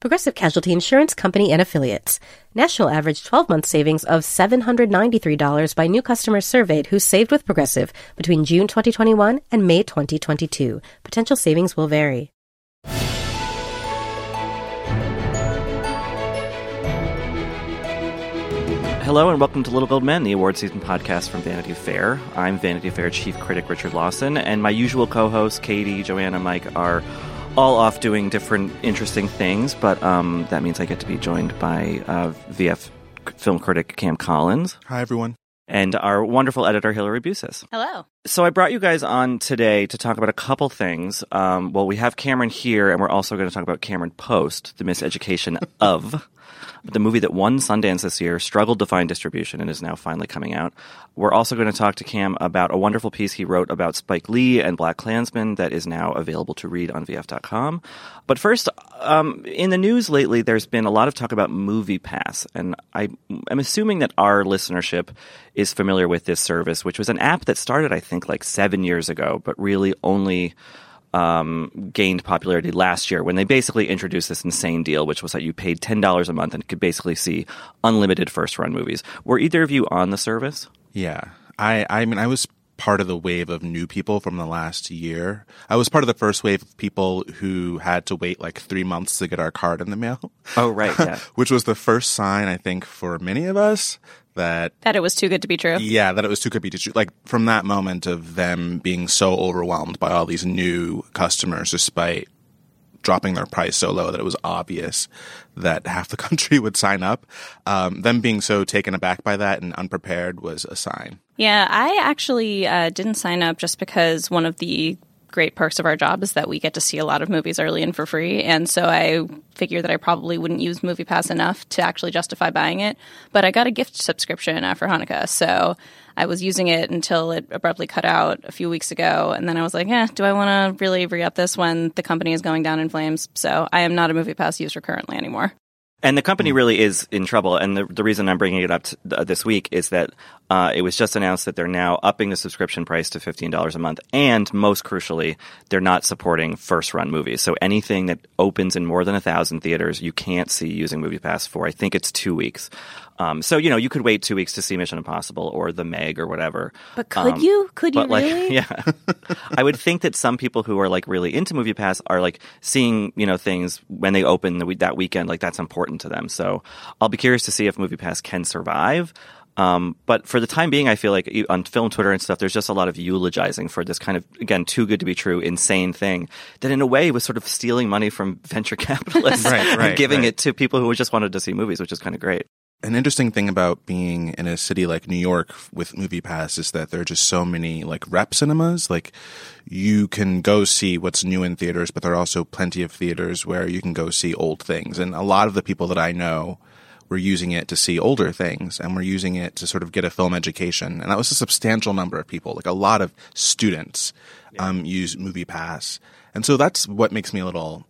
Progressive Casualty Insurance Company and Affiliates. National average 12 month savings of $793 by new customers surveyed who saved with Progressive between June 2021 and May 2022. Potential savings will vary. Hello and welcome to Little Gold Men, the award season podcast from Vanity Fair. I'm Vanity Fair chief critic Richard Lawson, and my usual co hosts, Katie, Joanna, Mike, are all off doing different interesting things, but um, that means I get to be joined by uh, VF film critic Cam Collins. Hi, everyone. And our wonderful editor, Hillary Busis. Hello. So I brought you guys on today to talk about a couple things. Um, well, we have Cameron here, and we're also going to talk about Cameron Post, the miseducation of the movie that won Sundance this year, struggled to find distribution, and is now finally coming out. We're also going to talk to Cam about a wonderful piece he wrote about Spike Lee and Black Klansmen that is now available to read on VF.com. But first, um, in the news lately, there's been a lot of talk about Movie Pass, and I am assuming that our listenership is familiar with this service, which was an app that started, I think, like seven years ago, but really only um, gained popularity last year when they basically introduced this insane deal, which was that you paid ten dollars a month and could basically see unlimited first run movies. Were either of you on the service? Yeah, I I mean I was part of the wave of new people from the last year. I was part of the first wave of people who had to wait like three months to get our card in the mail. Oh right, yeah. which was the first sign I think for many of us that that it was too good to be true. Yeah, that it was too good to be true. Like from that moment of them being so overwhelmed by all these new customers, despite dropping their price so low that it was obvious that half the country would sign up. Um, them being so taken aback by that and unprepared was a sign. Yeah, I actually uh, didn't sign up just because one of the great perks of our job is that we get to see a lot of movies early and for free. And so I figured that I probably wouldn't use Movie Pass enough to actually justify buying it. But I got a gift subscription after Hanukkah. So I was using it until it abruptly cut out a few weeks ago. And then I was like, yeah, do I want to really re up this when the company is going down in flames? So I am not a Movie Pass user currently anymore. And the company really is in trouble. And the, the reason I'm bringing it up uh, this week is that uh, it was just announced that they're now upping the subscription price to $15 a month. And most crucially, they're not supporting first run movies. So anything that opens in more than a thousand theaters, you can't see using MoviePass for, I think it's two weeks. Um, so you know you could wait two weeks to see Mission Impossible or The Meg or whatever. But could um, you? Could you like, really? Yeah, I would think that some people who are like really into Movie Pass are like seeing you know things when they open the, that weekend. Like that's important to them. So I'll be curious to see if Movie Pass can survive. Um, but for the time being, I feel like on film Twitter and stuff, there's just a lot of eulogizing for this kind of, again, too good to be true, insane thing that in a way was sort of stealing money from venture capitalists right, right, and giving right. it to people who just wanted to see movies, which is kind of great an interesting thing about being in a city like New York with Movie Pass is that there are just so many like rep cinemas. Like you can go see what's new in theaters, but there are also plenty of theaters where you can go see old things. And a lot of the people that I know were using it to see older things and were using it to sort of get a film education. And that was a substantial number of people. Like a lot of students um, use Movie Pass. And so that's what makes me a little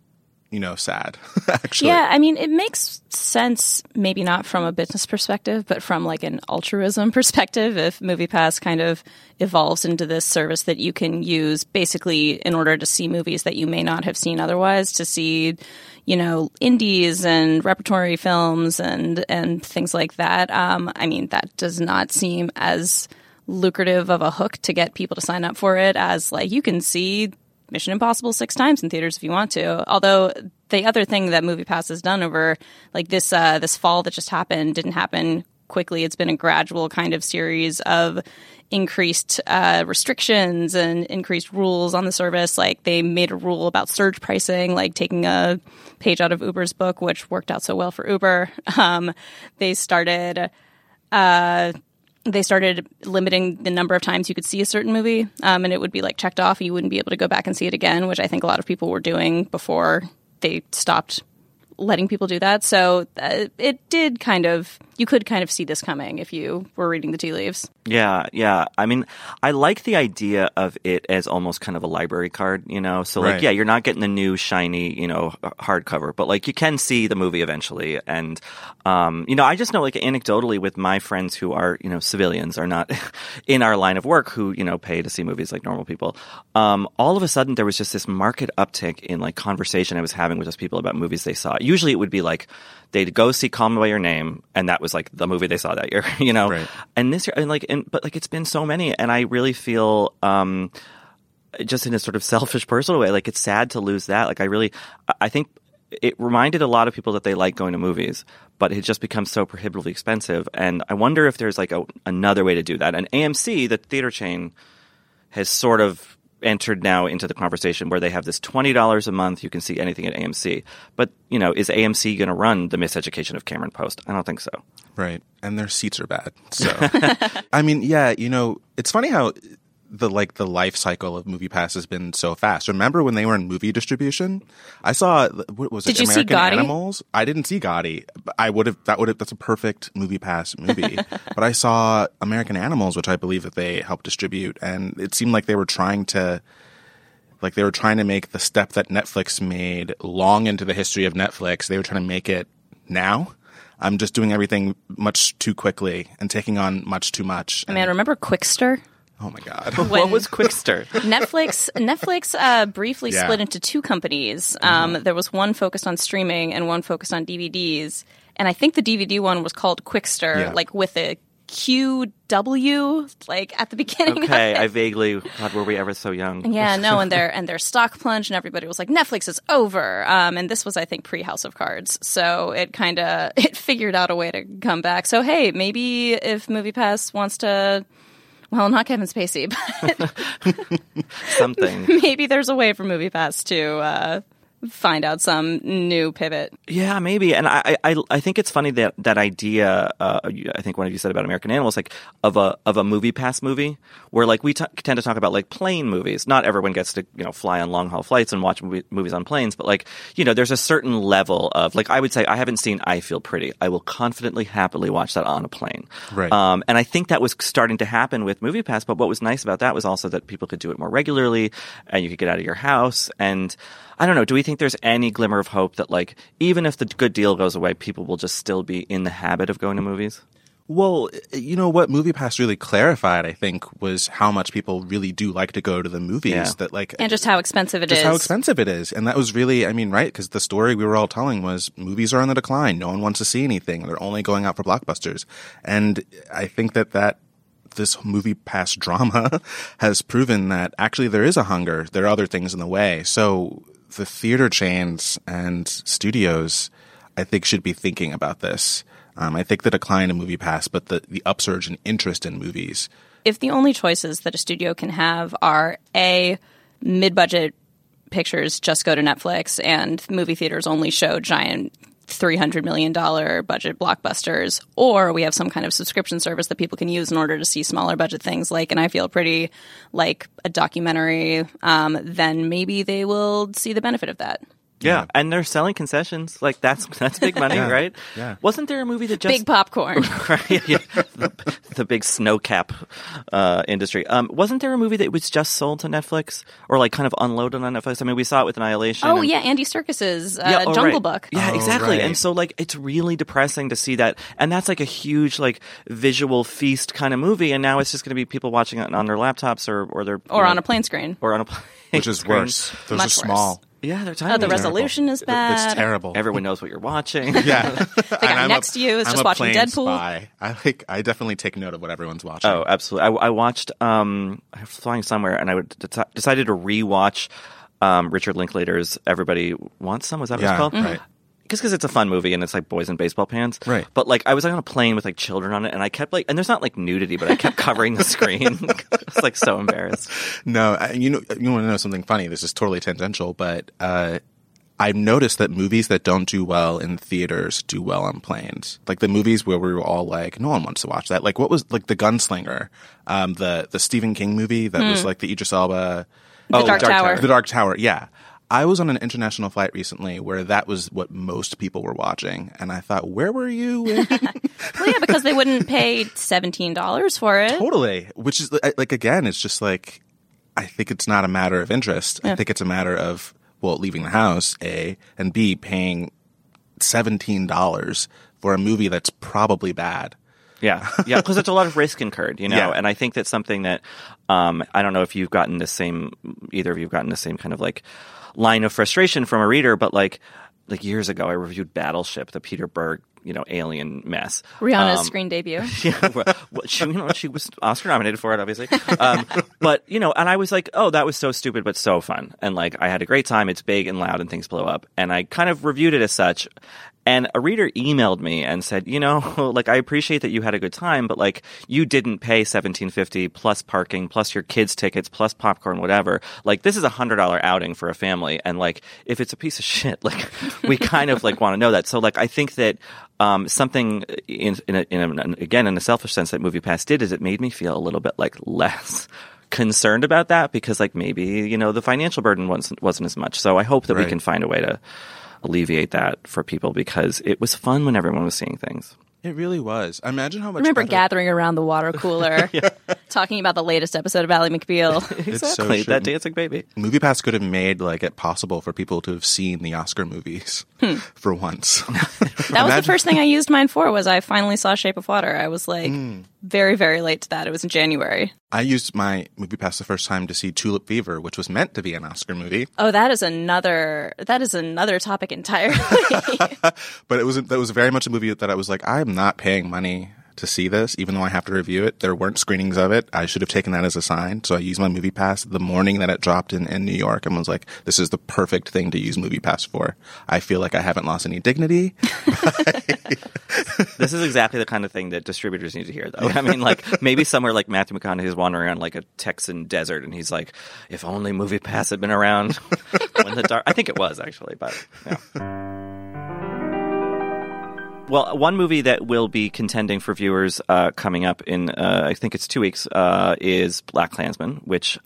you know, sad, actually. Yeah, I mean, it makes sense, maybe not from a business perspective, but from like an altruism perspective, if MoviePass kind of evolves into this service that you can use basically in order to see movies that you may not have seen otherwise, to see, you know, indies and repertory films and, and things like that. Um, I mean, that does not seem as lucrative of a hook to get people to sign up for it as like you can see Mission Impossible six times in theaters if you want to. Although the other thing that MoviePass has done over like this uh, this fall that just happened didn't happen quickly. It's been a gradual kind of series of increased uh, restrictions and increased rules on the service. Like they made a rule about surge pricing, like taking a page out of Uber's book, which worked out so well for Uber. Um, they started. Uh, they started limiting the number of times you could see a certain movie, um, and it would be like checked off. You wouldn't be able to go back and see it again, which I think a lot of people were doing before they stopped letting people do that. So uh, it did kind of you could kind of see this coming if you were reading the tea leaves. Yeah, yeah. I mean, I like the idea of it as almost kind of a library card, you know? So, like, Right. yeah, you're not getting the new shiny, you know, hardcover, but like you can see the movie eventually. And, um, you know, I just know, like, anecdotally with my friends who are, you know, civilians, are not in our line of work who, you know, pay to see movies like normal people. Um, all of a sudden, there was just this market uptick in like conversation I was having with those people about movies they saw. Usually it would be like, they'd go see Call Me by Your Name, and that was like the movie they saw that year, you know? Right. And this year, and like, and, but like, it's been so many, and I really feel, um, just in a sort of selfish personal way, like it's sad to lose that. Like I really, I- think it reminded a lot of people that they like going to movies, but it just becomes so prohibitively expensive. And I wonder if there's like a, another way to do that. And AMC, the theater chain, has sort of entered now into the conversation where they have this $20 a month you can see anything at AMC. But, you know, is AMC going to run the miseducation of Cameron Post? I don't think so. Right. And their seats are bad. So, I mean, yeah, you know, it's funny how the like the life cycle of Movie Pass has been so fast. Remember when they were in movie distribution? I saw what was it? Did you see American Gotti? Animals. I didn't see Gotti. I would have. That would have. That's a perfect Movie Pass movie. but I saw American Animals, which I believe that they helped distribute, and it seemed like they were trying to like they were trying to make the step that Netflix made long into the history of Netflix. They were trying to make it now. I'm just doing everything much too quickly and taking on much too much. And man, remember Qwikster? Oh my god. what was Qwikster? Netflix Netflix uh, briefly Yeah. Mm-hmm. split into two companies. Um, There was one focused on streaming and one focused on DVDs. And I think the DVD one was called Qwikster, Yeah. like with a QW, like at the beginning. okay, of it. I vaguely, God, were we ever so young? Yeah, no, and their and their stock plunged, and everybody was like, "Netflix is over." Um, and this was, I think, pre House of Cards, so it kind of it figured out a way to come back. So hey, maybe if MoviePass wants to, well, not Kevin Spacey, but Something. maybe there's a way for MoviePass to uh, find out some new pivot. Yeah, maybe. And I, I, I think it's funny that that idea. Uh, I think one of you said about American Animals, like of a of a movie pass movie, where like we t- tend to talk about like plane movies. Not everyone gets to you know fly on long haul flights and watch movie, movies on planes, but like you know, there's a certain level of like I would say I haven't seen I Feel Pretty. I will confidently, happily watch that on a plane. Right. Um, and I think that was starting to happen with Movie Pass. But what was nice about that was also that people could do it more regularly, and you could get out of your house. And I don't know. Do we think there's any glimmer of hope that like even if the good deal goes away, people will just still be in the habit of going to movies? Well, you know what MoviePass really clarified, I think, was how much people really do like to go to the movies. Yeah. That like And just how expensive it is. just how expensive it is. And that was really, I mean, right? Because the story we were all telling was movies are on the decline. No one wants to see anything. They're only going out for blockbusters. And I think that that this movie pass drama has proven that actually there is a hunger. There are other things in the way. So the theater chains and studios, I think, should be thinking about this. Um, I think the decline in movie pass, but the, the upsurge in interest in movies if the only choices that a studio can have are a mid-budget pictures just go to Netflix and movie theaters only show giant $300 million budget blockbusters, or we have some kind of subscription service that people can use in order to see smaller budget things like, and I feel pretty like a documentary, um, then maybe they will see the benefit of that. Yeah, and they're selling concessions. Like that's that's big money, right? Yeah. Wasn't there a movie that just Big popcorn. right? Yeah, the, the big snow cap uh, industry. Um, wasn't there a movie that was just sold to Netflix or like kind of unloaded on Netflix? I mean, we saw it with Annihilation. oh and- yeah, Andy Serkis's uh, Yeah, oh, Jungle right. Book. Yeah, Oh, exactly. right. And so like it's really depressing to see that and that's like a huge like visual feast kind of movie and now it's just going to be people watching it on their laptops or or their Or on a plane screen. or on a plane which is screen. worse. Those Much are small. worse. Yeah, they're tiny. Oh, the They're- resolution is bad. It's terrible. Everyone knows what you're watching. yeah. The guy next to you is I'm just a watching plain Deadpool. Spy. I like. I definitely take note of what everyone's watching. Oh, absolutely. I, I watched. Um, I was flying somewhere, and I would deci- decided to rewatch um, Richard Linklater's "Everybody Wants Some." Was that what Yeah, it's called? right. Just because it's a fun movie and it's like boys in baseball pants, Right. But like, I was like, on a plane with like children on it, and I kept like, and there's not like nudity, but I kept covering the screen. I was like so embarrassed. No, I- you know, you want to know something funny? This is totally tangential, but uh, I've noticed that movies that don't do well in theaters do well on planes. Like the movies where we were all like, no one wants to watch that. Like what was like the Gunslinger, um, the the Stephen King movie that was like the Idris Elba, The Oh, Dark, Dark Tower. Tower. the Dark Tower. Yeah. I was on an international flight recently where that was what most people were watching, and I thought, where were you? Well, yeah, because they wouldn't pay seventeen dollars for it. totally. Which is like- like again, it's just like I think it's not a matter of interest. I think it's a matter of well, leaving the house, a and b paying seventeen dollars for a movie that's probably bad. Yeah, yeah, because it's a lot of risk incurred, you know. Yeah. And I think that's something that um, I don't know if you've gotten the same, either of you've gotten the same kind of like line of frustration from a reader, but like like years ago, I reviewed Battleship, the Peter Berg, you know, alien mess. Rihanna's Um, screen debut. yeah, well, she, you know, she was Oscar nominated for it, obviously. Um, but you know, and I was like, oh, that was so stupid, but so fun, and like I had a great time. It's big and loud, and things blow up, and I kind of reviewed it as such. And a reader emailed me and said, you know, like I appreciate that you had a good time, but like you didn't pay seventeen fifty plus parking, plus your kids' tickets, plus popcorn, whatever. Like this is a hundred dollar outing for a family, and like if it's a piece of shit, like we kind of like want to know that. So like I think that um, something in, in, a, in a, again in a selfish sense that MoviePass did is it made me feel a little bit like less concerned about that because like maybe you know the financial burden wasn't wasn't as much. So I hope that we can find a way to alleviate that for people because it was fun when everyone was seeing things. It really was. Imagine how much. I remember better- gathering around the water cooler, talking about the latest episode of Ally McBeal. It's so Exactly, that dancing baby. MoviePass could have made like it possible for people to have seen the Oscar movies for once. That was the first thing I used mine for. Was I finally saw Shape of Water? I was like Hmm. Very, very late to that. It was in January. I used my movie pass the first time to see Tulip Fever, which was meant to be an Oscar movie, Oh, that is another. That is another topic entirely. but it was that was very much a movie that I was like, I'm not paying money to see this, even though I have to review it. There weren't screenings of it. I should have taken that as a sign. So I used my movie pass the morning that it dropped in, in New York and was like, this is the perfect thing to use movie pass for. I feel like I haven't lost any dignity. This is exactly the kind of thing that distributors need to hear, though. I mean, like maybe somewhere like Matthew McConaughey is wandering around like a Texan desert, and he's like, "If only Movie Pass had been around when the dark." I think it was actually, but yeah. Well, one movie that will be contending for viewers uh, coming up in, uh, I think it's two weeks, uh, is Black Klansman, which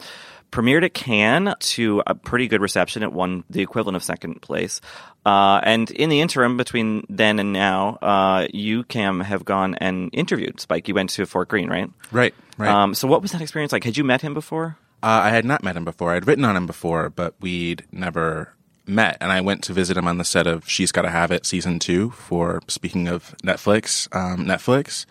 premiered at Cannes to a pretty good reception. It won the equivalent of second place. Uh, and in the interim, between then and now, uh, you, Cam, have gone and interviewed Spike. You went to Fort Greene, right? Right, right. Um, so what was that experience like? Had you met him before? Uh, I had not met him before. I'd written on him before, but we'd never met. And I went to visit him on the set of She's Gotta Have It season two for, speaking of Netflix, um, Netflix.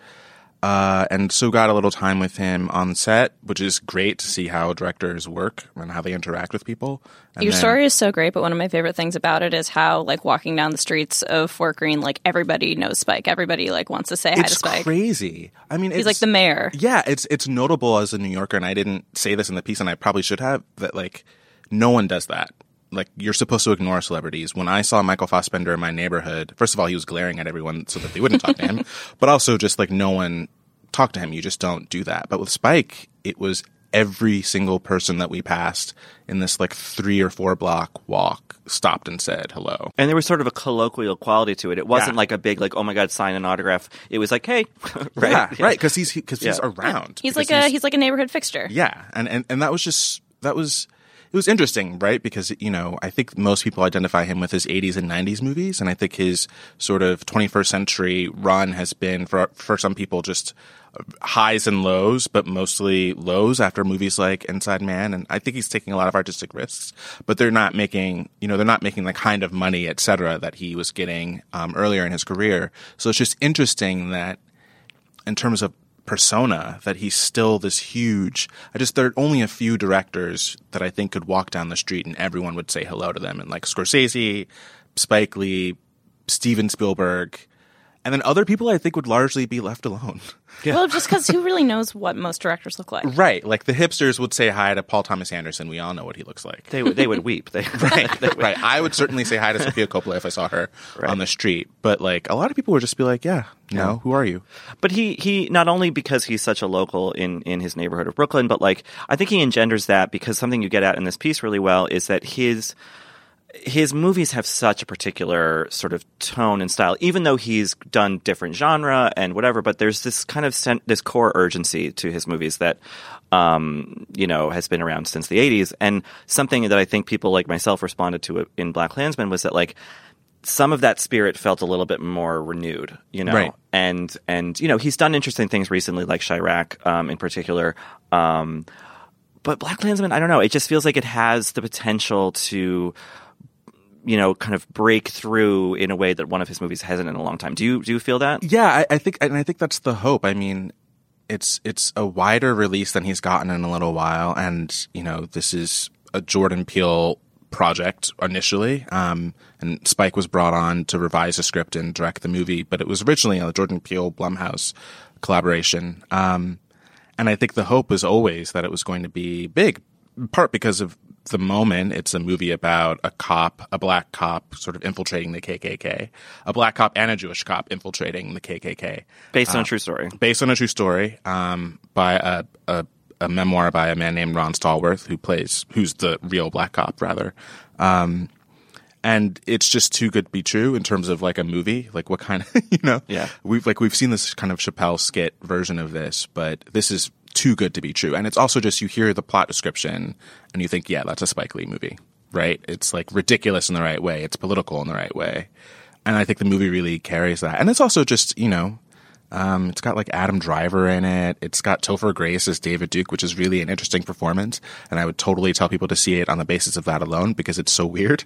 Uh, and so got a little time with him on set, which is great to see how directors work and how they interact with people. And Your then- story is so great, but one of my favorite things about it is how, like, walking down the streets of Fort Greene, like everybody knows Spike. Everybody like wants to say hi to It's Spike. crazy. I mean, He's like the mayor. Yeah, it's it's notable as a New Yorker, and I didn't say this in the piece, and I probably should have that. Like, no one does that. Like, you're supposed to ignore celebrities. When I saw Michael Fassbender in my neighborhood, first of all, he was glaring at everyone so that they wouldn't talk to him, but also just like no one talked to him. You just don't do that. But with Spike, it was every single person that we passed in this like three or four block walk stopped and said hello. And there was sort of a colloquial quality to it. It wasn't Yeah. like a big, like, oh my God, sign an autograph. It was like, hey, right? Yeah, right. Because he's because he's Yeah. around. He's like a he's like a neighborhood fixture. Yeah, and, and and that was just that was it was interesting, right? Because you know I think most people identify him with his 80s and 90s movies, and I think his sort of 21st century run has been for for some people just highs and lows, but mostly lows after movies like Inside Man. And I think he's taking a lot of artistic risks, but they're not making, you know, they're not making the kind of money, et cetera, that he was getting um, earlier in his career. So it's just interesting that in terms of persona that he's still this huge i just there are only a few directors that i think could walk down the street and everyone would say hello to them. And like scorsese spike lee steven spielberg and then other people i think would largely be left alone. Yeah. Well, just because who really knows what most directors look like? right. Like the hipsters would say hi to paul thomas anderson. We all know what he looks like. They would, they would weep. They, right. Right. I would certainly say hi to sofia coppola if i saw her on the street. But like a lot of people would just be like yeah no who are you? But he he not only because he's such a local in in his neighborhood of Brooklyn, but like I think he engenders that because something you get at in this piece really well is that his his movies have such a particular sort of tone and style, even though he's done different genre and whatever. But there's this kind of sen- this core urgency to his movies that, um, you know, has been around since the '80s. And something that I think people like myself responded to in Black Klansman was that like some of that spirit felt a little bit more renewed, you know, Right. and and you know he's done interesting things recently, like Chi-Raq um, in particular. Um, but Black Klansman, I don't know. It just feels like it has the potential to, you know, kind of break through in a way that one of his movies hasn't in a long time. Do you do you feel that? Yeah, I, I think, and I think that's the hope. I mean, it's it's a wider release than he's gotten in a little while, and you know, this is a Jordan Peele project initially, um, and Spike was brought on to revise the script and direct the movie, but it was originally a Jordan Peele Blumhouse collaboration. Um, and I think the hope was always that it was going to be big, part because of the moment. It's a movie about a cop, a black cop, sort of infiltrating the KKK, a black cop and a Jewish cop infiltrating the KKK, Based on a true story. based on a true story um, by a, a a memoir by a man named Ron Stallworth, who plays who's the real black cop, rather. Um, and it's just too good to be true in terms of like a movie. Like what kind of you know? Yeah. We've like we've seen this kind of Chappelle skit version of this, but this is too good to be true. And it's also just you hear the plot description and you think, yeah, that's a Spike Lee movie, right? It's like ridiculous in the right way. It's political in the right way. And I think the movie really carries that. And it's also just, you know, um, it's got like Adam Driver in it. It's got Topher Grace as David Duke, which is really an interesting performance. And I would totally tell people to see it on the basis of that alone because it's so weird.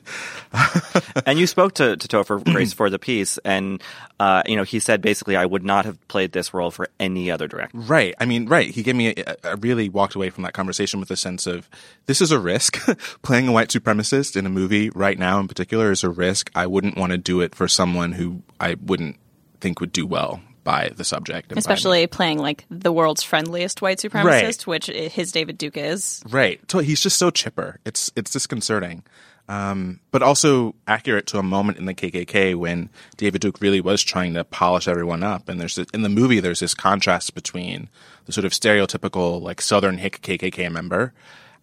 and you spoke to, to Topher Grace for the piece, and uh, you know he said basically, I would not have played this role for any other director. Right. I mean, right. He gave me, a, I really walked away from that conversation with a sense of this is a risk. Playing a white supremacist in a movie right now in particular is a risk. I wouldn't want to do it for someone who I wouldn't think would do well by the subject. Especially playing like the world's friendliest white supremacist, Right. which his David Duke is. Right. So he's just so chipper. It's it's disconcerting. Um, but also accurate to a moment in the KKK when David Duke really was trying to polish everyone up. And there's this, in the movie there's this contrast between the sort of stereotypical like Southern hick KKK member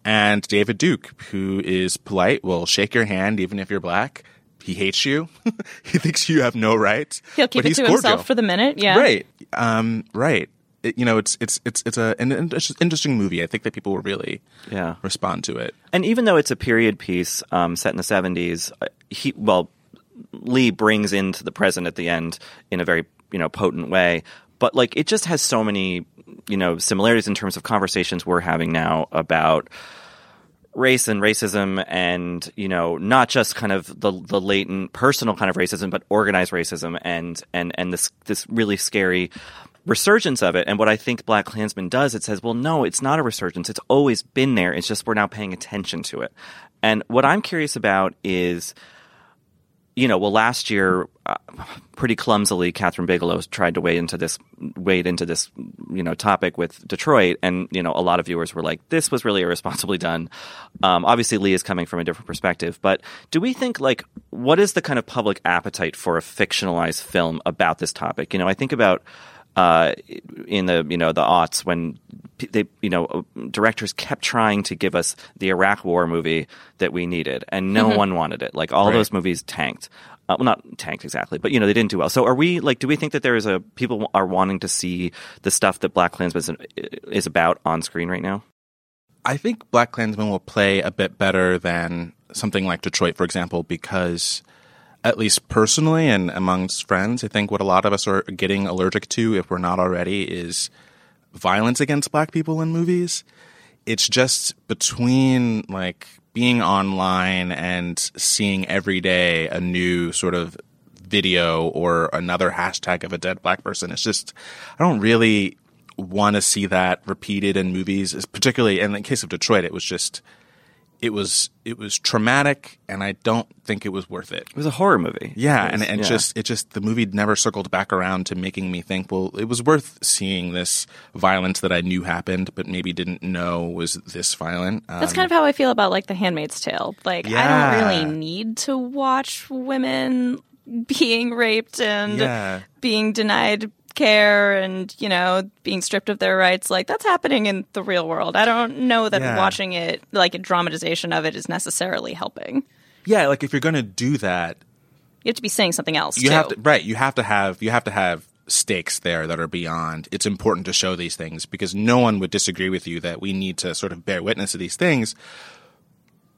and David Duke, who is polite, will shake your hand even if you're black. He hates you. he thinks you have no rights. He'll keep but it he's to cordial. himself for the minute. Yeah. Right. Um, right. It, you know, it's it's it's it's a an interesting movie. I think that people will really Yeah. respond to it. And even though it's a period piece um, set in the 70s, uh, he well, Lee brings into the present at the end in a very you know potent way. But like it just has so many you know similarities in terms of conversations we're having now about race and racism and you know not just kind of the the latent personal kind of racism but organized racism and and and this this really scary resurgence of it. And what i think black klansman does it says well no it's not a resurgence. It's always been there. It's just we're now paying attention to it. And what i'm curious about is you know, well, last year, uh, pretty clumsily, Kathryn Bigelow tried to wade into this, wade into this, you know, topic with Detroit, and you know, a lot of viewers were like, "This was really irresponsibly done." Um, obviously, Lee is coming from a different perspective, but do we think like, what is the kind of public appetite for a fictionalized film about this topic? You know, I think about uh, in the you know the aughts when they you know uh, directors kept trying to give us the Iraq War movie that we needed, and no one wanted it. Like all Right. those movies tanked. Uh, well, not tanked exactly, but you know they didn't do well. So are we like? Do we think that there is a people are wanting to see the stuff that Black Klansman is, is about on screen right now? I think Black Klansman will play a bit better than something like Detroit, for example, because at least personally and amongst friends, I think what a lot of us are getting allergic to, if we're not already, is violence against black people in movies. It's just between like being online and seeing every day a new sort of video or another hashtag of a dead black person. It's just, I don't really want to see that repeated in movies, particularly in the case of Detroit, it was just, it was, it was traumatic and I don't think it was worth it. It was a horror movie. Yeah, It and was- and yeah. just it just the movie never circled back around to making me think, well, it was worth seeing this violence that I knew happened, but maybe didn't know was this violent. Um, That's kind of how I feel about like The Handmaid's Tale. Like I don't really need to watch women being raped and Yeah. being denied care and you know being stripped of their rights like that's happening in the real world i don't know that Yeah. watching it like a dramatization of it is necessarily helping yeah, like if you're going to do that, You have to be saying something else. you too. have to right. You have to have you have to have stakes there that are beyond. It's important to show these things because no one would disagree with you that we need to sort of bear witness to these things.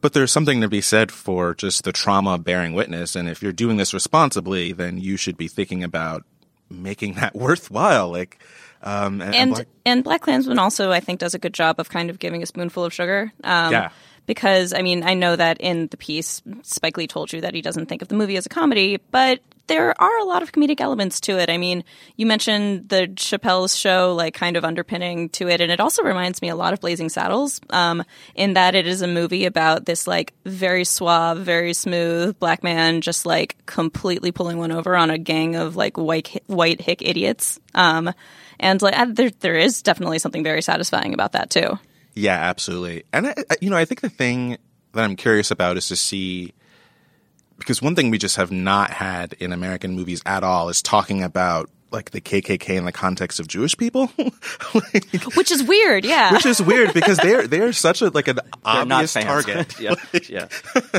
But there's something to be said for just the trauma bearing witness, and if you're doing this responsibly, then you should be thinking about making that worthwhile. Like, um, and, and Black- and Black Klansman also I think does a good job of kind of giving a spoonful of sugar. Um, Yeah. Because I mean I know that in the piece Spike Lee told you that he doesn't think of the movie as a comedy, but there are a lot of comedic elements to it. I mean, you mentioned the Chappelle's show, like kind of underpinning to it, and it also reminds me a lot of Blazing Saddles, um, in that it is a movie about this like very suave, very smooth black man just like completely pulling one over on a gang of like white white hick idiots. Um, and like uh, there, there is definitely something very satisfying about that too. Yeah, absolutely. And I, you know, I think the thing that I'm curious about is to see because one thing we just have not had in American movies at all is talking about like the KKK in the context of Jewish people, Like, Which is weird, yeah. which is weird because they're they're such a like an They're not obvious target. yeah, yeah.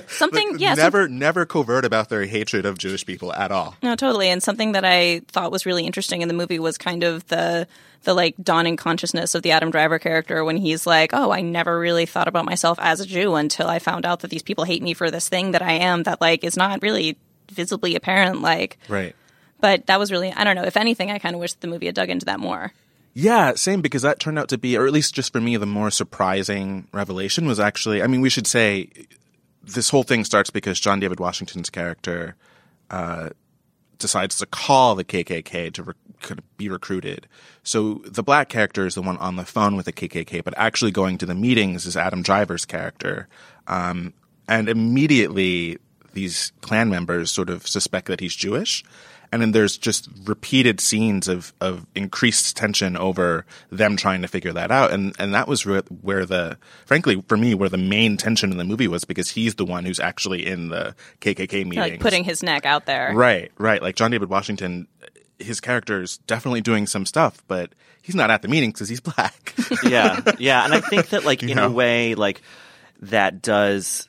something, yeah. some- never never covert about their hatred of Jewish people at all. No, totally. And something that I thought was really interesting in the movie was kind of the the like dawning consciousness of the Adam Driver character when he's like, "Oh, I never really thought about myself as a Jew until I found out that these people hate me for this thing that I am that like is not really visibly apparent like." Right. But that was really I don't know, if anything I kind of wish the movie had dug into that more. Yeah, same because that turned out to be, or at least just for me, the more surprising revelation was actually. I mean, we should say this whole thing starts because John David Washington's character uh, decides to call the KKK to re- be recruited. So the black character is the one on the phone with the KKK, but actually going to the meetings is Adam Driver's character. Um, and immediately these Klan members sort of suspect that he's Jewish. And then there's just repeated scenes of, of increased tension over them trying to figure that out. And, and that was re- where the, frankly, for me, where the main tension in the movie was because he's the one who's actually in the KKK meeting Like putting his neck out there. Right, right. Like John David Washington, his character is definitely doing some stuff, but he's not at the meeting because he's black. yeah, yeah, and I think that like You in know? a way like that does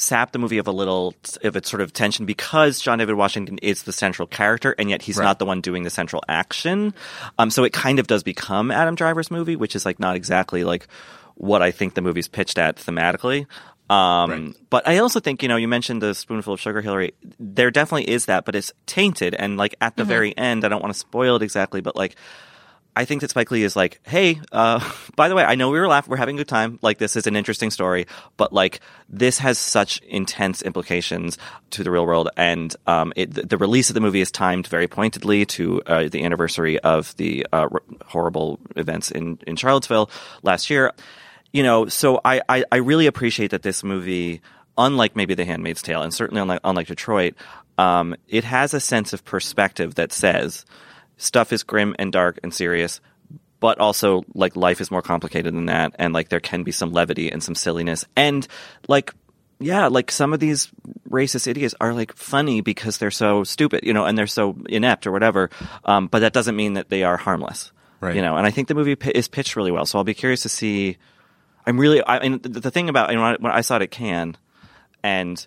sap the movie of a little of its sort of tension because John David Washington is the central character and yet he's Right. not the one doing the central action. Um, so it kind of does become Adam Driver's movie, which is like not exactly like what I think the movie's pitched at thematically. Um, Right. but I also think, you know, you mentioned the spoonful of sugar, Hillary. There definitely is that, but it's tainted. And like at the very end, I don't want to spoil it exactly, but like, I think that Spike Lee is like, hey, uh, by the way, I know we were laughing, we're having a good time. Like, this is an interesting story, but like, this has such intense implications to the real world. And um, it, the, release of the movie is timed very pointedly to uh, the anniversary of the uh, r- horrible events in, in Charlottesville last year. You know, so I, I, I really appreciate that this movie, unlike maybe The Handmaid's Tale, and certainly unlike, unlike Detroit, um, it has a sense of perspective that says, stuff is grim and dark and serious but also like life is more complicated than that and like there can be some levity and some silliness and like yeah like some of these racist idiots are like funny because they're so stupid you know and they're so inept or whatever um, but that doesn't mean that they are harmless Right. you know and i think the movie is pitched really well so i'll be curious to see i'm really i mean the, the thing about you know, when I saw it at cannes and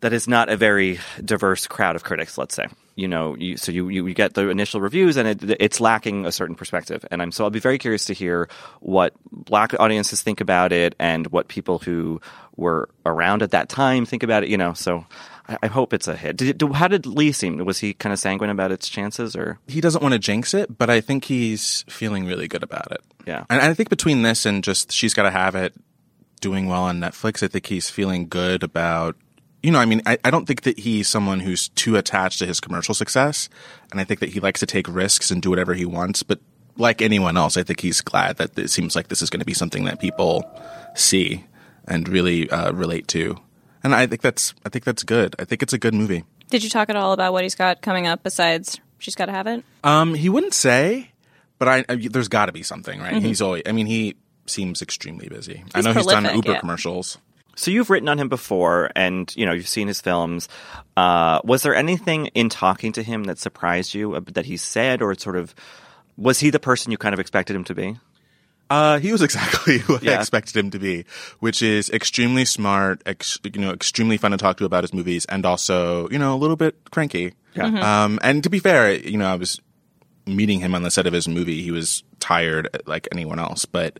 that is not a very diverse crowd of critics, let's say. You know, you, so you, you get the initial reviews and it, it's lacking a certain perspective. And I'm, so I'll be very curious to hear what black audiences think about it and what people who were around at that time think about it, you know, so I, I hope it's a hit. Did, do- how did Lee seem? Was he kind of sanguine about its chances or? he doesn't want to jinx it, but I think he's feeling really good about it. Yeah. And I think between this and just She's Gotta Have It doing well on Netflix, I think he's feeling good about you know, I mean, I, I don't think that he's someone who's too attached to his commercial success. And I think that he likes to take risks and do whatever he wants. But like anyone else, I think he's glad that it seems like this is going to be something that people see and really uh, relate to. And I think that's I think that's good. I think it's a good movie. Did you talk at all about what he's got coming up besides She's Got to Have It? Um, he wouldn't say, but I, I there's got to be something, right? He's always. I mean, he seems extremely busy. I He's know he's done Uber yeah. commercials. So you've written on him before, and you know you've seen his films. Uh, was there anything in talking to him that surprised you uh, that he said, or sort of was he the person you kind of expected him to be? Uh, he was exactly what Yeah. I expected him to be, which is extremely smart, ex- you know, extremely fun to talk to about his movies, and also, you know, a little bit cranky. Yeah. Um, and to be fair, you know, I was meeting him on the set of his movie. He was tired like anyone else, but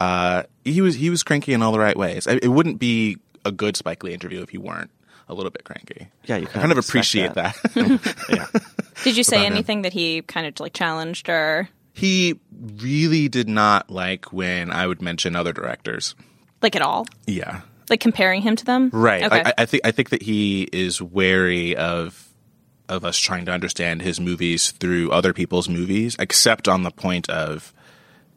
uh, he was he was cranky in all the right ways. It wouldn't be a good Spike Lee interview if he weren't a little bit cranky. Yeah, you I kind kind of of appreciate that. that. yeah. Did you say About him. anything that he kind of like challenged or he really did not like when I would mention other directors. like at all? Yeah. Like comparing him to them? Right. Okay. I, I think I think that he is wary of of us trying to understand his movies through other people's movies, except on the point of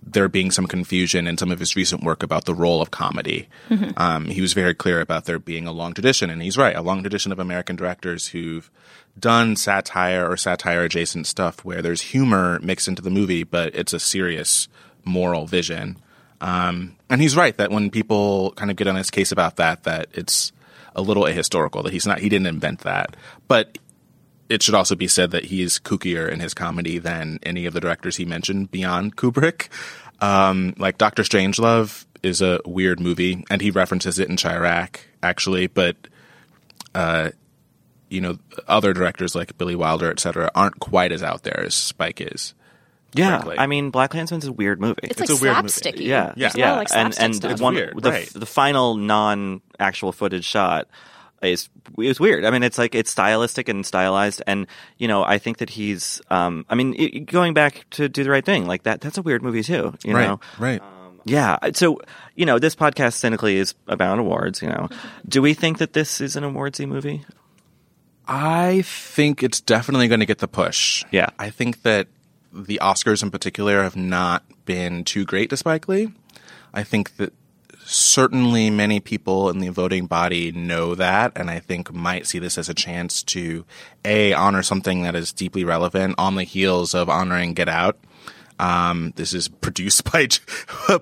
there being some confusion in some of his recent work about the role of comedy. Um, he was very clear about there being a long tradition, and he's right, a long tradition of American directors who've done satire or satire adjacent stuff where there's humor mixed into the movie, but it's a serious moral vision. Um, and he's right that when people kind of get on his case about that, that it's a little ahistorical, that he's not, he didn't invent that. But it should also be said that he's kookier in his comedy than any of the directors he mentioned beyond Kubrick. Um, like Doctor Strangelove is a weird movie, and he references it in Chi-Raq, actually, but, uh, you know, other directors like Billy Wilder, et cetera, aren't quite as out there as Spike is. Yeah, frankly. I mean, Black Klansman's a weird movie. It's, It's like a weird movie. slapsticky. yeah, Yeah. There's a lot of, like, and and stuff. one weird, the, right. the final non actual footage shot is it was weird. I mean, it's like it's stylistic and stylized, and you know, I think that he's. Um, I mean, it, going back to do the right thing, like that. That's a weird movie too. You right, know, right. yeah. So you know, this podcast cynically is about awards. You know, do we think that this is an awardsy movie? I think it's definitely going to get the push. Yeah. I think that the Oscars in particular have not been too great to Spike Lee. I think that certainly many people in the voting body know that and I think might see this as a chance to A, honor something that is deeply relevant on the heels of honoring Get Out. Um, this is produced by,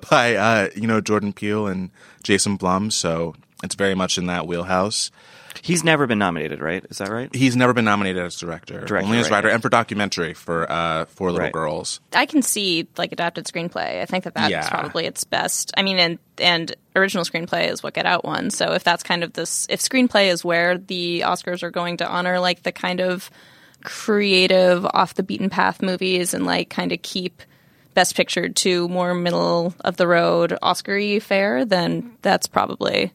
by, uh, you know, Jordan Peele and Jason Blum. So it's very much in that wheelhouse. He's never been nominated, right? Is that right? He's never been nominated as director, Director, only as right. writer, and for documentary for uh, Four Little Right. Girls. I can see like adapted screenplay. I think that that's Yeah. probably its best. I mean, and and original screenplay is what Get Out won. So if that's kind of this, if screenplay is where the Oscars are going to honor like the kind of creative, off the beaten path movies and like kind of keep Best Picture to more middle of the road Oscar-y fare, then that's probably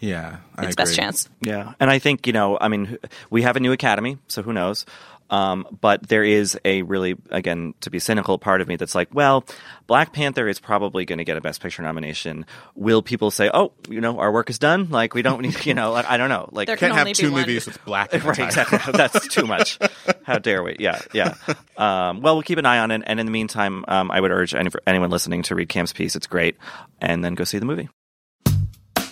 Yeah, I its agree. best chance. Yeah, and I think you know, I mean, we have a new academy, so who knows? Um, but there is a really, again, to be cynical part of me that's like, well, Black Panther is probably going to get a Best Picture nomination. Will people say, oh, you know, our work is done? Like we don't need, you know, like, I don't know, like There Can't can have two movies with black. in the right, title. exactly. That's too much. How dare we? Yeah, yeah. Um, well, we'll keep an eye on it, and in the meantime, um, I would urge any, anyone listening to read Cam's piece. It's great, and then go see the movie.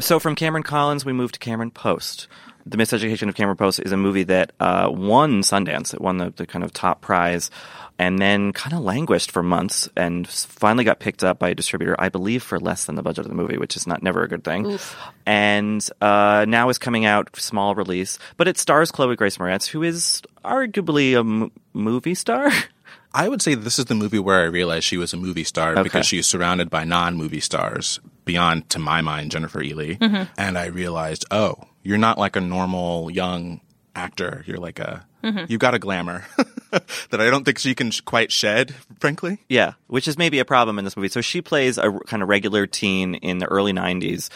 So from Cameron Collins, we moved to Cameron Post. The Miseducation of Cameron Post is a movie that uh, won Sundance. It won the, the kind of top prize and then kind of languished for months and finally got picked up by a distributor, I believe, for less than the budget of the movie, which is not never a good thing. And uh, now is coming out, small release. But it stars Chloe Grace Moretz, who is arguably a m- movie star. I would say this is the movie where I realized she was a movie star Okay. because she's surrounded by non-movie stars beyond, to my mind, Jennifer Ehle. And I realized, oh, you're not like a normal young actor. You're like a, you've got a glamour that I don't think she can sh- quite shed, frankly. Yeah, which is maybe a problem in this movie. So she plays a r- kind of regular teen in the early 90s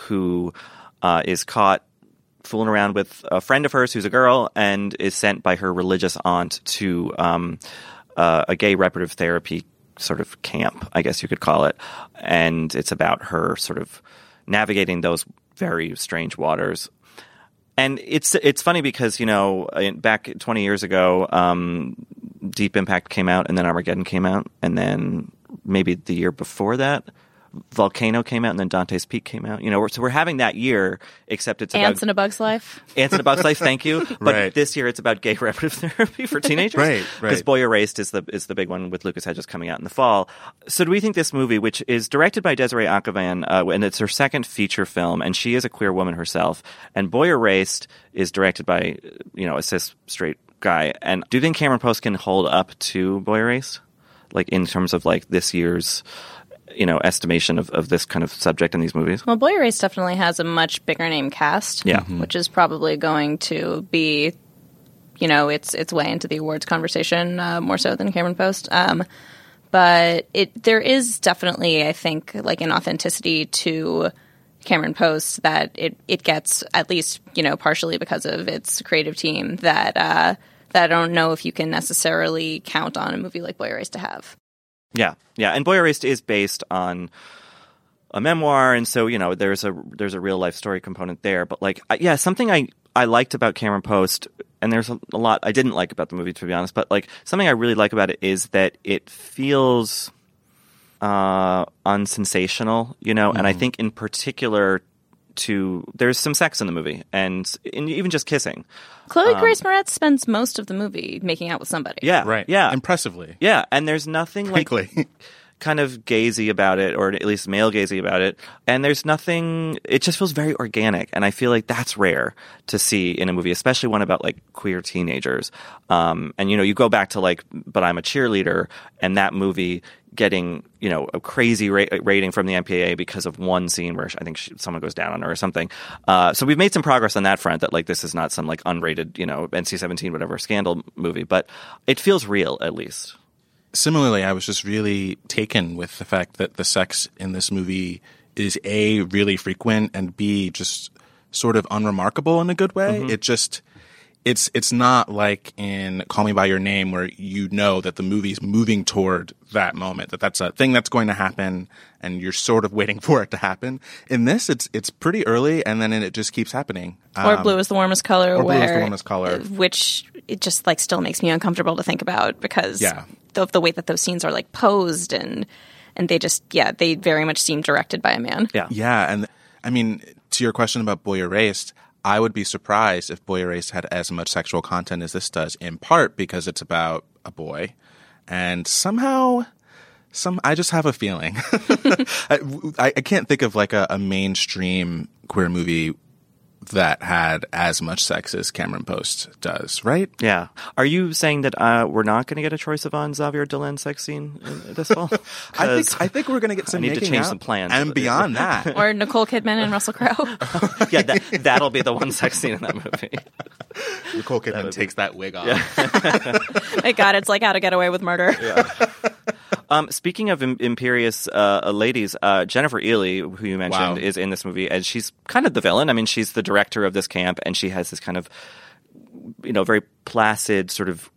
who uh, is caught fooling around with a friend of hers who's a girl and is sent by her religious aunt to um, uh, a gay reparative therapy sort of camp, I guess you could call it. And it's about her sort of navigating those very strange waters And it's it's funny because you know back 20 years ago, um, Deep Impact came out, and then Armageddon came out, and then maybe the year before that, Volcano came out, and then Dante's Peak came out. You know, we're, so we're having that year, except it's Ants in a Bug's Life. Ants in a Bug's Life. Thank you. But Right. this year it's about gay reparative therapy for teenagers. Right, right. Because Boy Erased is the is the big one with Lucas Hedges coming out in the fall. So do we think this movie, which is directed by Desiree Akhavan, uh, and it's her second feature film, and she is a queer woman herself, and Boy Erased is directed by you know a cis straight guy, and do you think Cameron Post can hold up to Boy Erased, like in terms of like this year's you know estimation of, of this kind of subject in these movies? Well, Boy Erased definitely has a much bigger name cast. Yeah. Which is probably going to be, you know, its its way into the awards conversation uh, more so than Cameron Post. Um, but it there is definitely, I think, like an authenticity to Cameron Post that it it gets at least you know partially because of its creative team that uh, that I don't know if you can necessarily count on a movie like Boy Erased to have. Yeah, yeah, and Boy Erased is based on a memoir, and so you know there's a there's a real life story component there. But like, yeah, something I I liked about Cameron Post, and there's a, a lot I didn't like about the movie to be honest. But like something I really like about it is that it feels uh unsensational, you know, and I think in particular to there's some sex in the movie and, and even just kissing. Chloe um, Grace Moretz spends most of the movie making out with somebody. Yeah, Right. yeah, Impressively. yeah, and there's nothing like Frankly. kind of gazy about it, or at least male gazy about it. And there's nothing, it just feels very organic. And I feel like that's rare to see in a movie, especially one about like queer teenagers. Um, and you know, you go back to like, But I'm a Cheerleader, and that movie getting, you know, a crazy ra- rating from the MPAA because of one scene where I think she, someone goes down on her or something. Uh, so we've made some progress on that front that like this is not some like unrated, you know, NC 17, whatever scandal movie, but it feels real at least. Similarly, I was just really taken with the fact that the sex in this movie is A, really frequent, and B, just sort of unremarkable in a good way. It just. It's it's not like in Call Me by Your Name where you know that the movie's moving toward that moment that that's a thing that's going to happen and you're sort of waiting for it to happen. In this, it's it's pretty early and then it just keeps happening. Or Um, blue is the warmest color, or blue is the warmest color. which it just like still makes me uncomfortable to think about because Yeah. of the way that those scenes are like posed and and they just yeah they very much seem directed by a man. Yeah. Yeah, and I mean, to your question about Boy Erased, I would be surprised if Boy Erased had as much sexual content as this does, in part because it's about a boy, and somehow, some I just have a feeling. I, I I can't think of like a, a mainstream queer movie that had as much sex as Cameron Post does, right? Yeah. Are you saying that uh, we're not going to get a Troye Sivan Xavier Dolan sex scene in, this fall? I 'Cause- think I think we're gonna get some need to change out. some plans. and beyond that. Or Nicole Kidman and Russell Crowe. yeah, that, that'll be the one sex scene in that movie. Nicole Kidman takes that wig off. My God, it's like How to Get Away with Murder. Um, speaking of Im- imperious uh, ladies, uh, Jennifer Ehle, who you mentioned, Wow. is in this movie, and she's kind of the villain. I mean, she's the director of this camp, and she has this kind of, you know, very placid, sort of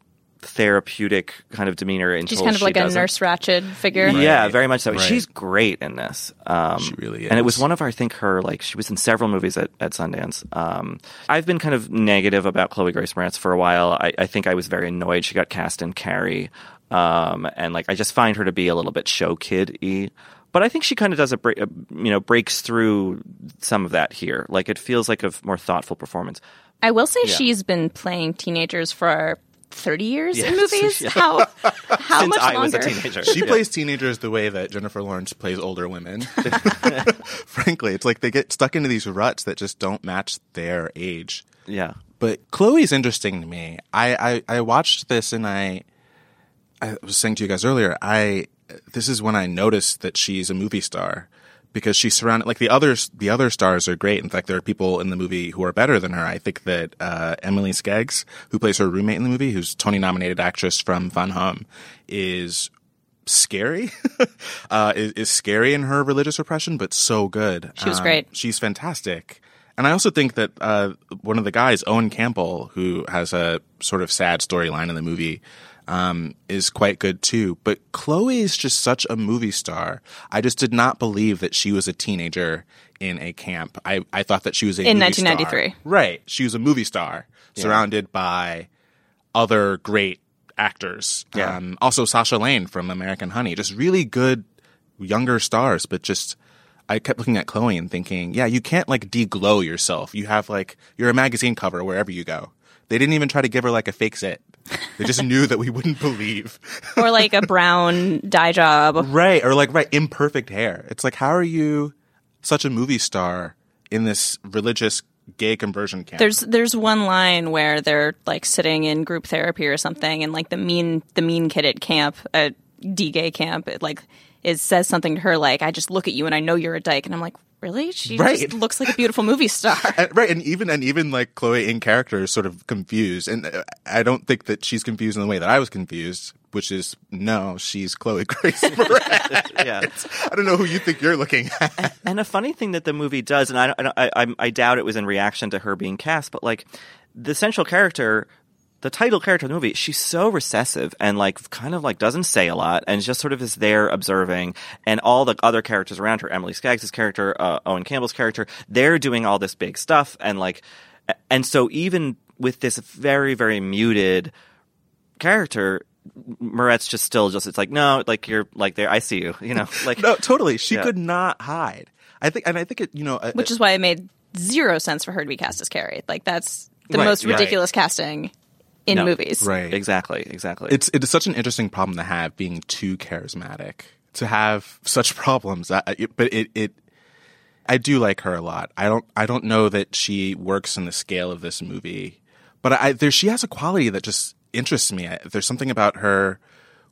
therapeutic kind of demeanor. Until She's kind of she like a doesn't. nurse Ratched figure. Yeah, very much so. Right. She's great in this. Um, She really is. And it was one of our, I think, her like she was in several movies at, at Sundance. Um, I've been kind of negative about Chloe Grace Moretz for a while. I, I think I was very annoyed she got cast in Carrie, um, and like I just find her to be a little bit show kid y. But I think she kind of does a break, uh, you know, breaks through some of that here. Like it feels like a more thoughtful performance. I will say Yeah. she's been playing teenagers for 30 years in movies. yeah. How how Since much I longer? was a teenager, She Yeah. plays teenagers the way that Jennifer Lawrence plays older women. Frankly, it's like they get stuck into these ruts that just don't match their age. Yeah. But Chloe's interesting to me. I, I, I watched this and I I was saying to you guys earlier, I this is when I noticed that she's a movie star because she's surrounded like the others the other stars are great. In fact, there are people in the movie who are better than her. I think that uh, Emily Skeggs, who plays her roommate in the movie, who's Tony nominated actress from Fun Home, is scary. uh, is, is scary in her religious repression, but so good. She was Um, great. She's fantastic. And I also think that uh, one of the guys, Owen Campbell, who has a sort of sad storyline in the movie, um, is quite good too. But Chloe is just such a movie star. I just did not believe that she was a teenager in a camp. I, I thought that she was a In movie star. 1993. Right. She was a movie star surrounded by other great actors. Yeah. Um, also Sasha Lane from American Honey. Just really good younger stars, but just I kept looking at Chloe and thinking, yeah, you can't like de-glow yourself. You have like you're a magazine cover wherever you go. They didn't even try to give her like a fake zit. They just knew that we wouldn't believe. or like a brown dye job. Right. Or like right, imperfect hair. It's like how are you such a movie star in this religious gay conversion camp? There's there's one line where they're like sitting in group therapy or something, and like the mean the mean kid at camp at D gay camp, it like it says something to her like, "I just look at you and I know you're a dyke," and I'm like, really? She Right. just looks like a beautiful movie star. And- right, and even and even like Chloe in character is sort of confused, and uh, I don't think that she's confused in the way that I was confused, which is no, she's Chloe Grace Moretz. Yeah. I don't know who you think you're looking at. And a funny thing that the movie does, and I, I, I, I doubt it was in reaction to her being cast, but like the central character, the title character of the movie, she's so recessive and like kind of like doesn't say a lot and just sort of is there observing. And all the other characters around her, Emily Skeggs' character, uh, Owen Campbell's character, they're doing all this big stuff. And like, and so even with this very, very muted character, Moretz just still just, it's like, no, like you're like there, I see you, you know, like, No, totally, she Yeah. could not hide. I think, and I think it, you know, uh, Which is why it made zero sense for her to be cast as Carrie. Like that's the Right, most right. ridiculous casting in No. movies. right, exactly, exactly. It's it is such an interesting problem to have being too charismatic to have such problems. I, I- but it it I do like her a lot. I don't I don't know that she works in the scale of this movie, but I there she has a quality that just interests me. I, there's something about her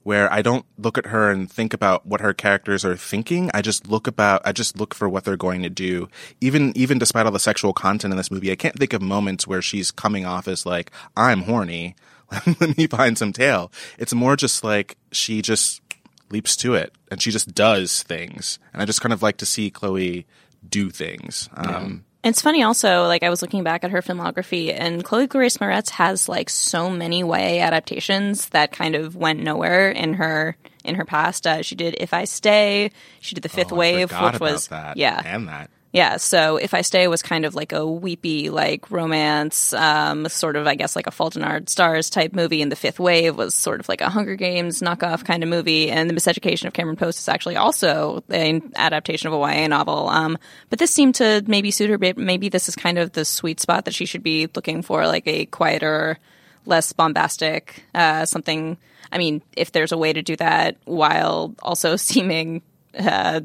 where I don't look at her and think about what her characters are thinking. I just look about I just look for what they're going to do. Even even despite all the sexual content in this movie, I can't think of moments where she's coming off as like I'm horny. Let me find some tail. It's more just like she just leaps to it and she just does things. And I just kind of like to see Chloe do things. Um, It's funny also, like I was looking back at her filmography and Chloe Grace Moretz has like so many YA adaptations that kind of went nowhere in her in her past. Uh, she did If I Stay, she did The Fifth oh, Wave, which was that. yeah. And that. Yeah, so If I Stay was kind of like a weepy, like romance, um, sort of, I guess, like a Fault in Our Stars type movie. And The Fifth Wave was sort of like a Hunger Games knockoff kind of movie. And The Miseducation of Cameron Post is actually also an adaptation of a YA novel. Um, but this seemed to maybe suit her. Maybe this is kind of the sweet spot that she should be looking for, like a quieter, less bombastic, uh, something. I mean, if there's a way to do that while also seeming uh,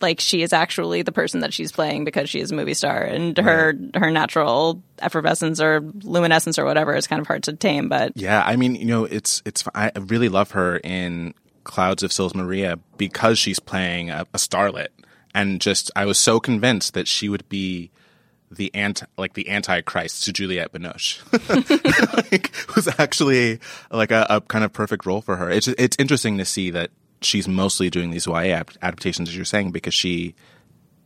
like she is actually the person that she's playing because she is a movie star and her her natural effervescence or luminescence or whatever is kind of hard to tame but Yeah, I mean, you know, it's it's. I really love her in Clouds of Sils Maria because she's playing a, a starlet, and just I was so convinced that she would be the anti, like the antichrist to Juliette Binoche, like, was actually like a, a kind of perfect role for her. It's it's interesting to see that she's mostly doing these YA adaptations, as you're saying, because she,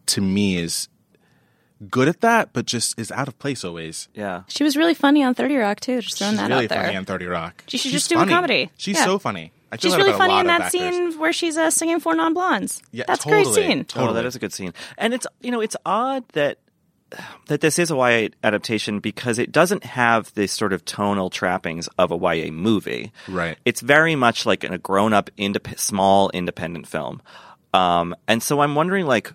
to me, is good at that, but just is out of place always. yeah. she was really funny on 30 rock too just throwing She's that really out there Really funny on Thirty Rock. She should She's just do a comedy. She's Yeah. so funny. I feel she's really funny in that actors. scene where she's uh, singing for non-blondes Yeah, that's a great totally. scene Oh, that is a good scene. And it's you know it's odd that that this is a YA adaptation because it doesn't have the sort of tonal trappings of a YA movie. Right. It's very much like a grown-up, indep- small, independent film. Um, and so I'm wondering, like,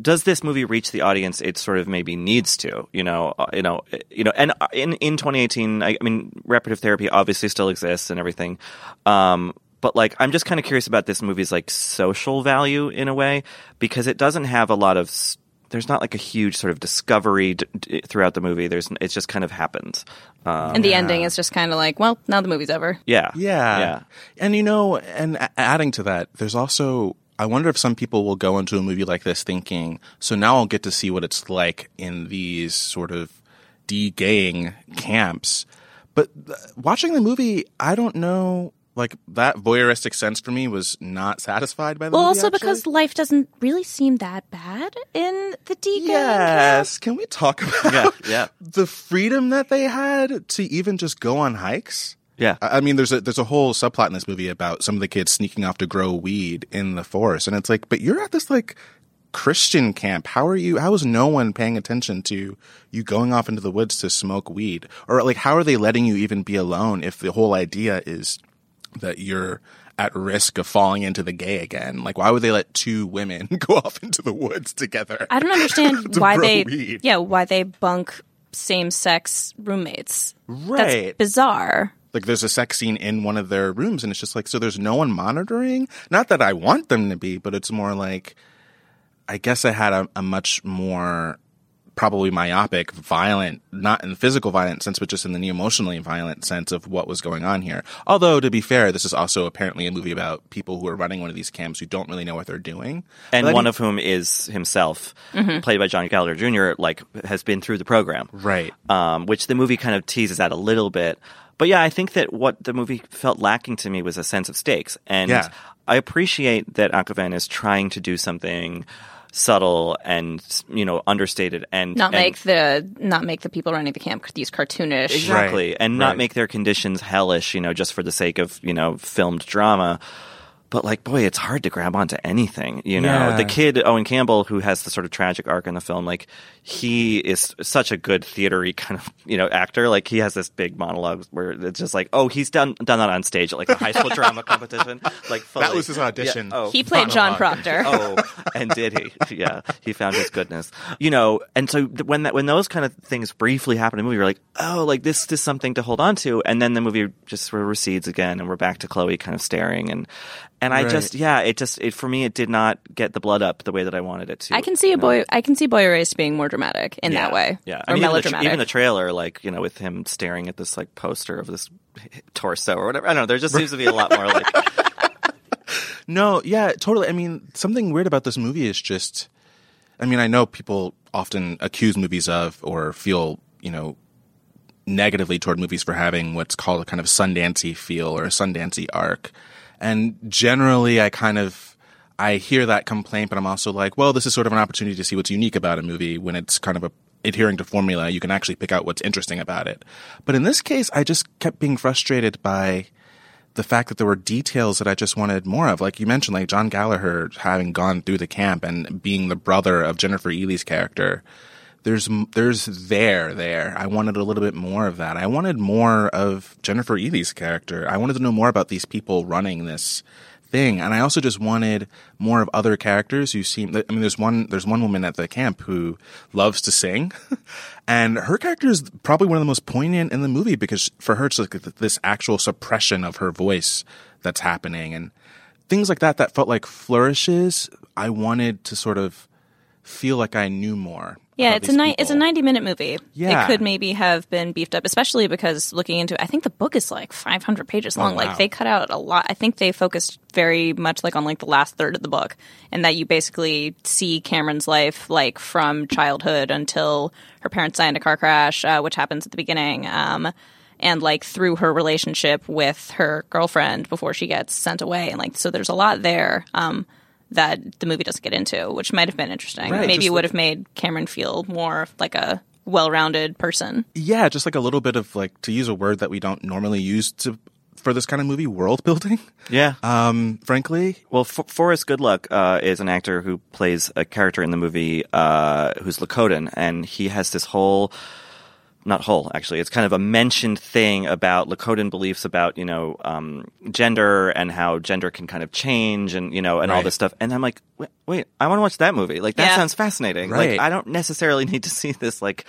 does this movie reach the audience it sort of maybe needs to? You know, uh, you know, uh, you know. And uh, in in 2018, I, I mean, reparative therapy obviously still exists and everything. Um, but like, I'm just kind of curious about this movie's like social value in a way because it doesn't have a lot of. s- There's not like a huge sort of discovery d- d- throughout the movie. There's it just kind of happens. Um, and the ending is just kind of like well now the movie's over yeah, Yeah. yeah. And you know, and a- adding to that, there's also I wonder if some people will go into a movie like this thinking, so now I'll get to see what it's like in these sort of de-gaying camps. But th- watching the movie, I don't know like that voyeuristic sense for me was not satisfied by the well movie. also actually. because life doesn't really seem that bad in the D Yes, can we talk about Yeah, yeah. the freedom that they had to even just go on hikes? Yeah. I I mean, there's a there's a whole subplot in this movie about some of the kids sneaking off to grow weed in the forest, and it's like, but you're at this like Christian camp. How are you? How is no one paying attention to you going off into the woods to smoke weed, or like how are they letting you even be alone if the whole idea is that you're at risk of falling into the gay again? Like, why would they let two women go off into the woods together? I don't understand To why they weed. yeah why they bunk same sex roommates. Right. That's bizarre. like there's a sex scene in one of their rooms and it's just like so there's no one monitoring not that i want them to be but it's more like i guess i had a, a much more probably myopic violent not in the physical violent sense but just in the emotionally violent sense of what was going on here although to be fair this is also apparently a movie about people who are running one of these camps who don't really know what they're doing and But one mean- of whom is himself, Mm-hmm. played by John Gallagher Jr., like has been through the program. right um, which the movie kind of teases out a little bit. But yeah, I think that what the movie felt lacking to me was a sense of stakes. And Yeah. I appreciate that Akhavan is trying to do something subtle and, you know, understated and Not and- make the not make the people running the camp these cartoonish. Exactly. Right, And not right. make their conditions hellish, you know, just for the sake of, you know, filmed drama. But like, boy, it's hard to grab onto anything, you know. Yeah. The kid Owen Campbell, who has the sort of tragic arc in the film, like he is such a good theatery kind of, you know, actor. Like he has this big monologue where it's just like, oh, he's done done that on stage at like a high school drama competition. Like fully. that was his audition Yeah. Oh, He played John Proctor. oh, and did he? Yeah, he found his goodness. You know, and so when that when those kind of things briefly happen in the movie, you're like, oh, like this is something to hold on to, and then the movie just sort of recedes again, and we're back to Chloe kind of staring, and and I Right. just yeah, it just it for me it did not get the blood up the way that I wanted it to. I can see a you know? boy. I can see Boy Erased being more dramatic in that way. Yeah, or I mean, even the, melodramatic. even the trailer, like you know, with him staring at this like poster of this torso or whatever. I don't know. There just seems to be a lot more like No, yeah, totally. I mean, something weird about this movie is just, I mean, I know people often accuse movies of or feel, you know, negatively toward movies for having what's called a kind of Sundancey feel or a Sundancey arc. And generally, I kind of, I hear that complaint, but I'm also like, well, this is sort of an opportunity to see what's unique about a movie when it's kind of a, adhering to formula. You can actually pick out what's interesting about it. But in this case, I just kept being frustrated by, the fact that there were details that I just wanted more of. Like you mentioned, like John Gallagher having gone through the camp and being the brother of Jennifer Ehle's character. There's, there's there, there. I wanted a little bit more of that. I wanted more of Jennifer Ehle's character. I wanted to know more about these people running this thing. And I also just wanted more of other characters who seem, I mean, there's one, there's one woman at the camp who loves to sing. and her character is probably one of the most poignant in the movie because for her, it's like this actual suppression of her voice that's happening and things like that that felt like flourishes. I wanted to sort of feel like I knew more. Yeah, it's a ni- it's a ninety minute movie. Yeah. it could maybe have been beefed up, especially because looking into it, I think the book is like five hundred pages long. Oh, wow. Like they cut out a lot. I think they focused very much like on like the last third of the book, and that you basically see Cameron's life like from childhood until her parents die in a car crash, uh, which happens at the beginning. Um, and like through her relationship with her girlfriend before she gets sent away, and like so, there's a lot there. Um, that the movie doesn't get into, which might have been interesting. Right, Maybe it would like- have made Cameron feel more like a well-rounded person. Yeah, just like a little bit of like to use a word that we don't normally use to for this kind of movie, world building. yeah. Um, frankly, Well, F- Forrest Goodluck uh, is an actor who plays a character in the movie uh, who's Lakotan, and he has this whole. Not whole, actually. It's kind of a mentioned thing about Lakotan beliefs about, you know, um, gender and how gender can kind of change and, you know, and all this stuff. And I'm like, wait, wait I want to watch that movie. Like, that Yeah. sounds fascinating. Right. Like, I don't necessarily need to see this, like,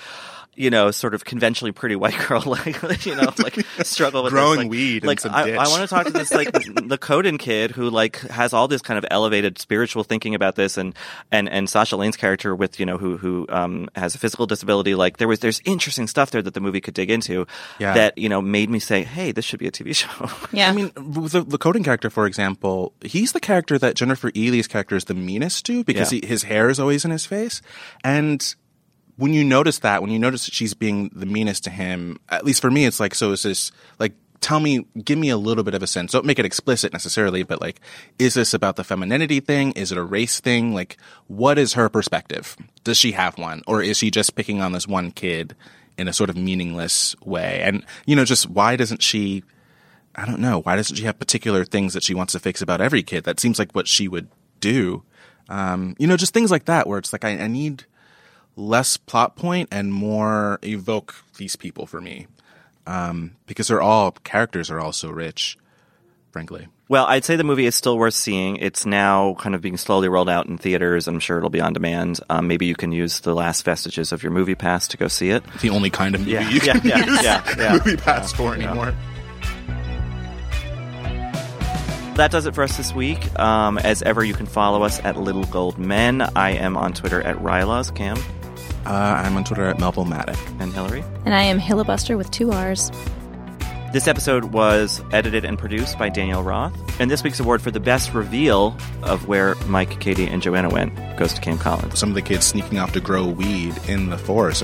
you know, sort of conventionally pretty white girl, like, you know, like struggle with this, Growing like- weed in Like, some I. I want to talk to this like the Coden kid who like has all this kind of elevated spiritual thinking about this, and and and Sasha Lane's character with you know who who um has a physical disability. Like there was there's interesting stuff there that the movie could dig into. Yeah. That you know made me say, hey, this should be a TV show. Yeah, I mean, the, the coding character, for example, he's the character that Jennifer Ehle's character is the meanest to because Yeah. he, his hair is always in his face. And when you notice that, when you notice that she's being the meanest to him, at least for me, it's like, so is this like, tell me, give me a little bit of a sense. Don't make it explicit necessarily, but like, is this about the femininity thing? Is it a race thing? Like, what is her perspective? Does she have one? Or is she just picking on this one kid in a sort of meaningless way? And, you know, just why doesn't she, I don't know. Why doesn't she have particular things that she wants to fix about every kid? That seems like what she would do. Um, you know, just things like that where it's like I, I need less plot point and more evoke these people for me. Um, because they're all characters are all so rich, frankly. Well, I'd say the movie is still worth seeing. It's now kind of being slowly rolled out in theaters. I'm sure it'll be on demand. Um, maybe you can use the last vestiges of your movie pass to go see it. The only kind of movie Yeah, you yeah, can yeah, use yeah, yeah. movie pass for anymore. That does it for us this week. Um, as ever, you can follow us at Little Gold Men. I am on Twitter at Rylaws, Cam, Uh, I'm on Twitter at Melville Maddock. and Hillary. And I am Hillabuster with two R's. This episode was edited and produced by Daniel Roth. And this week's award for the best reveal of where Mike, Katie, and Joanna went goes to Cam Collins. Some of the kids sneaking off to grow weed in the forest.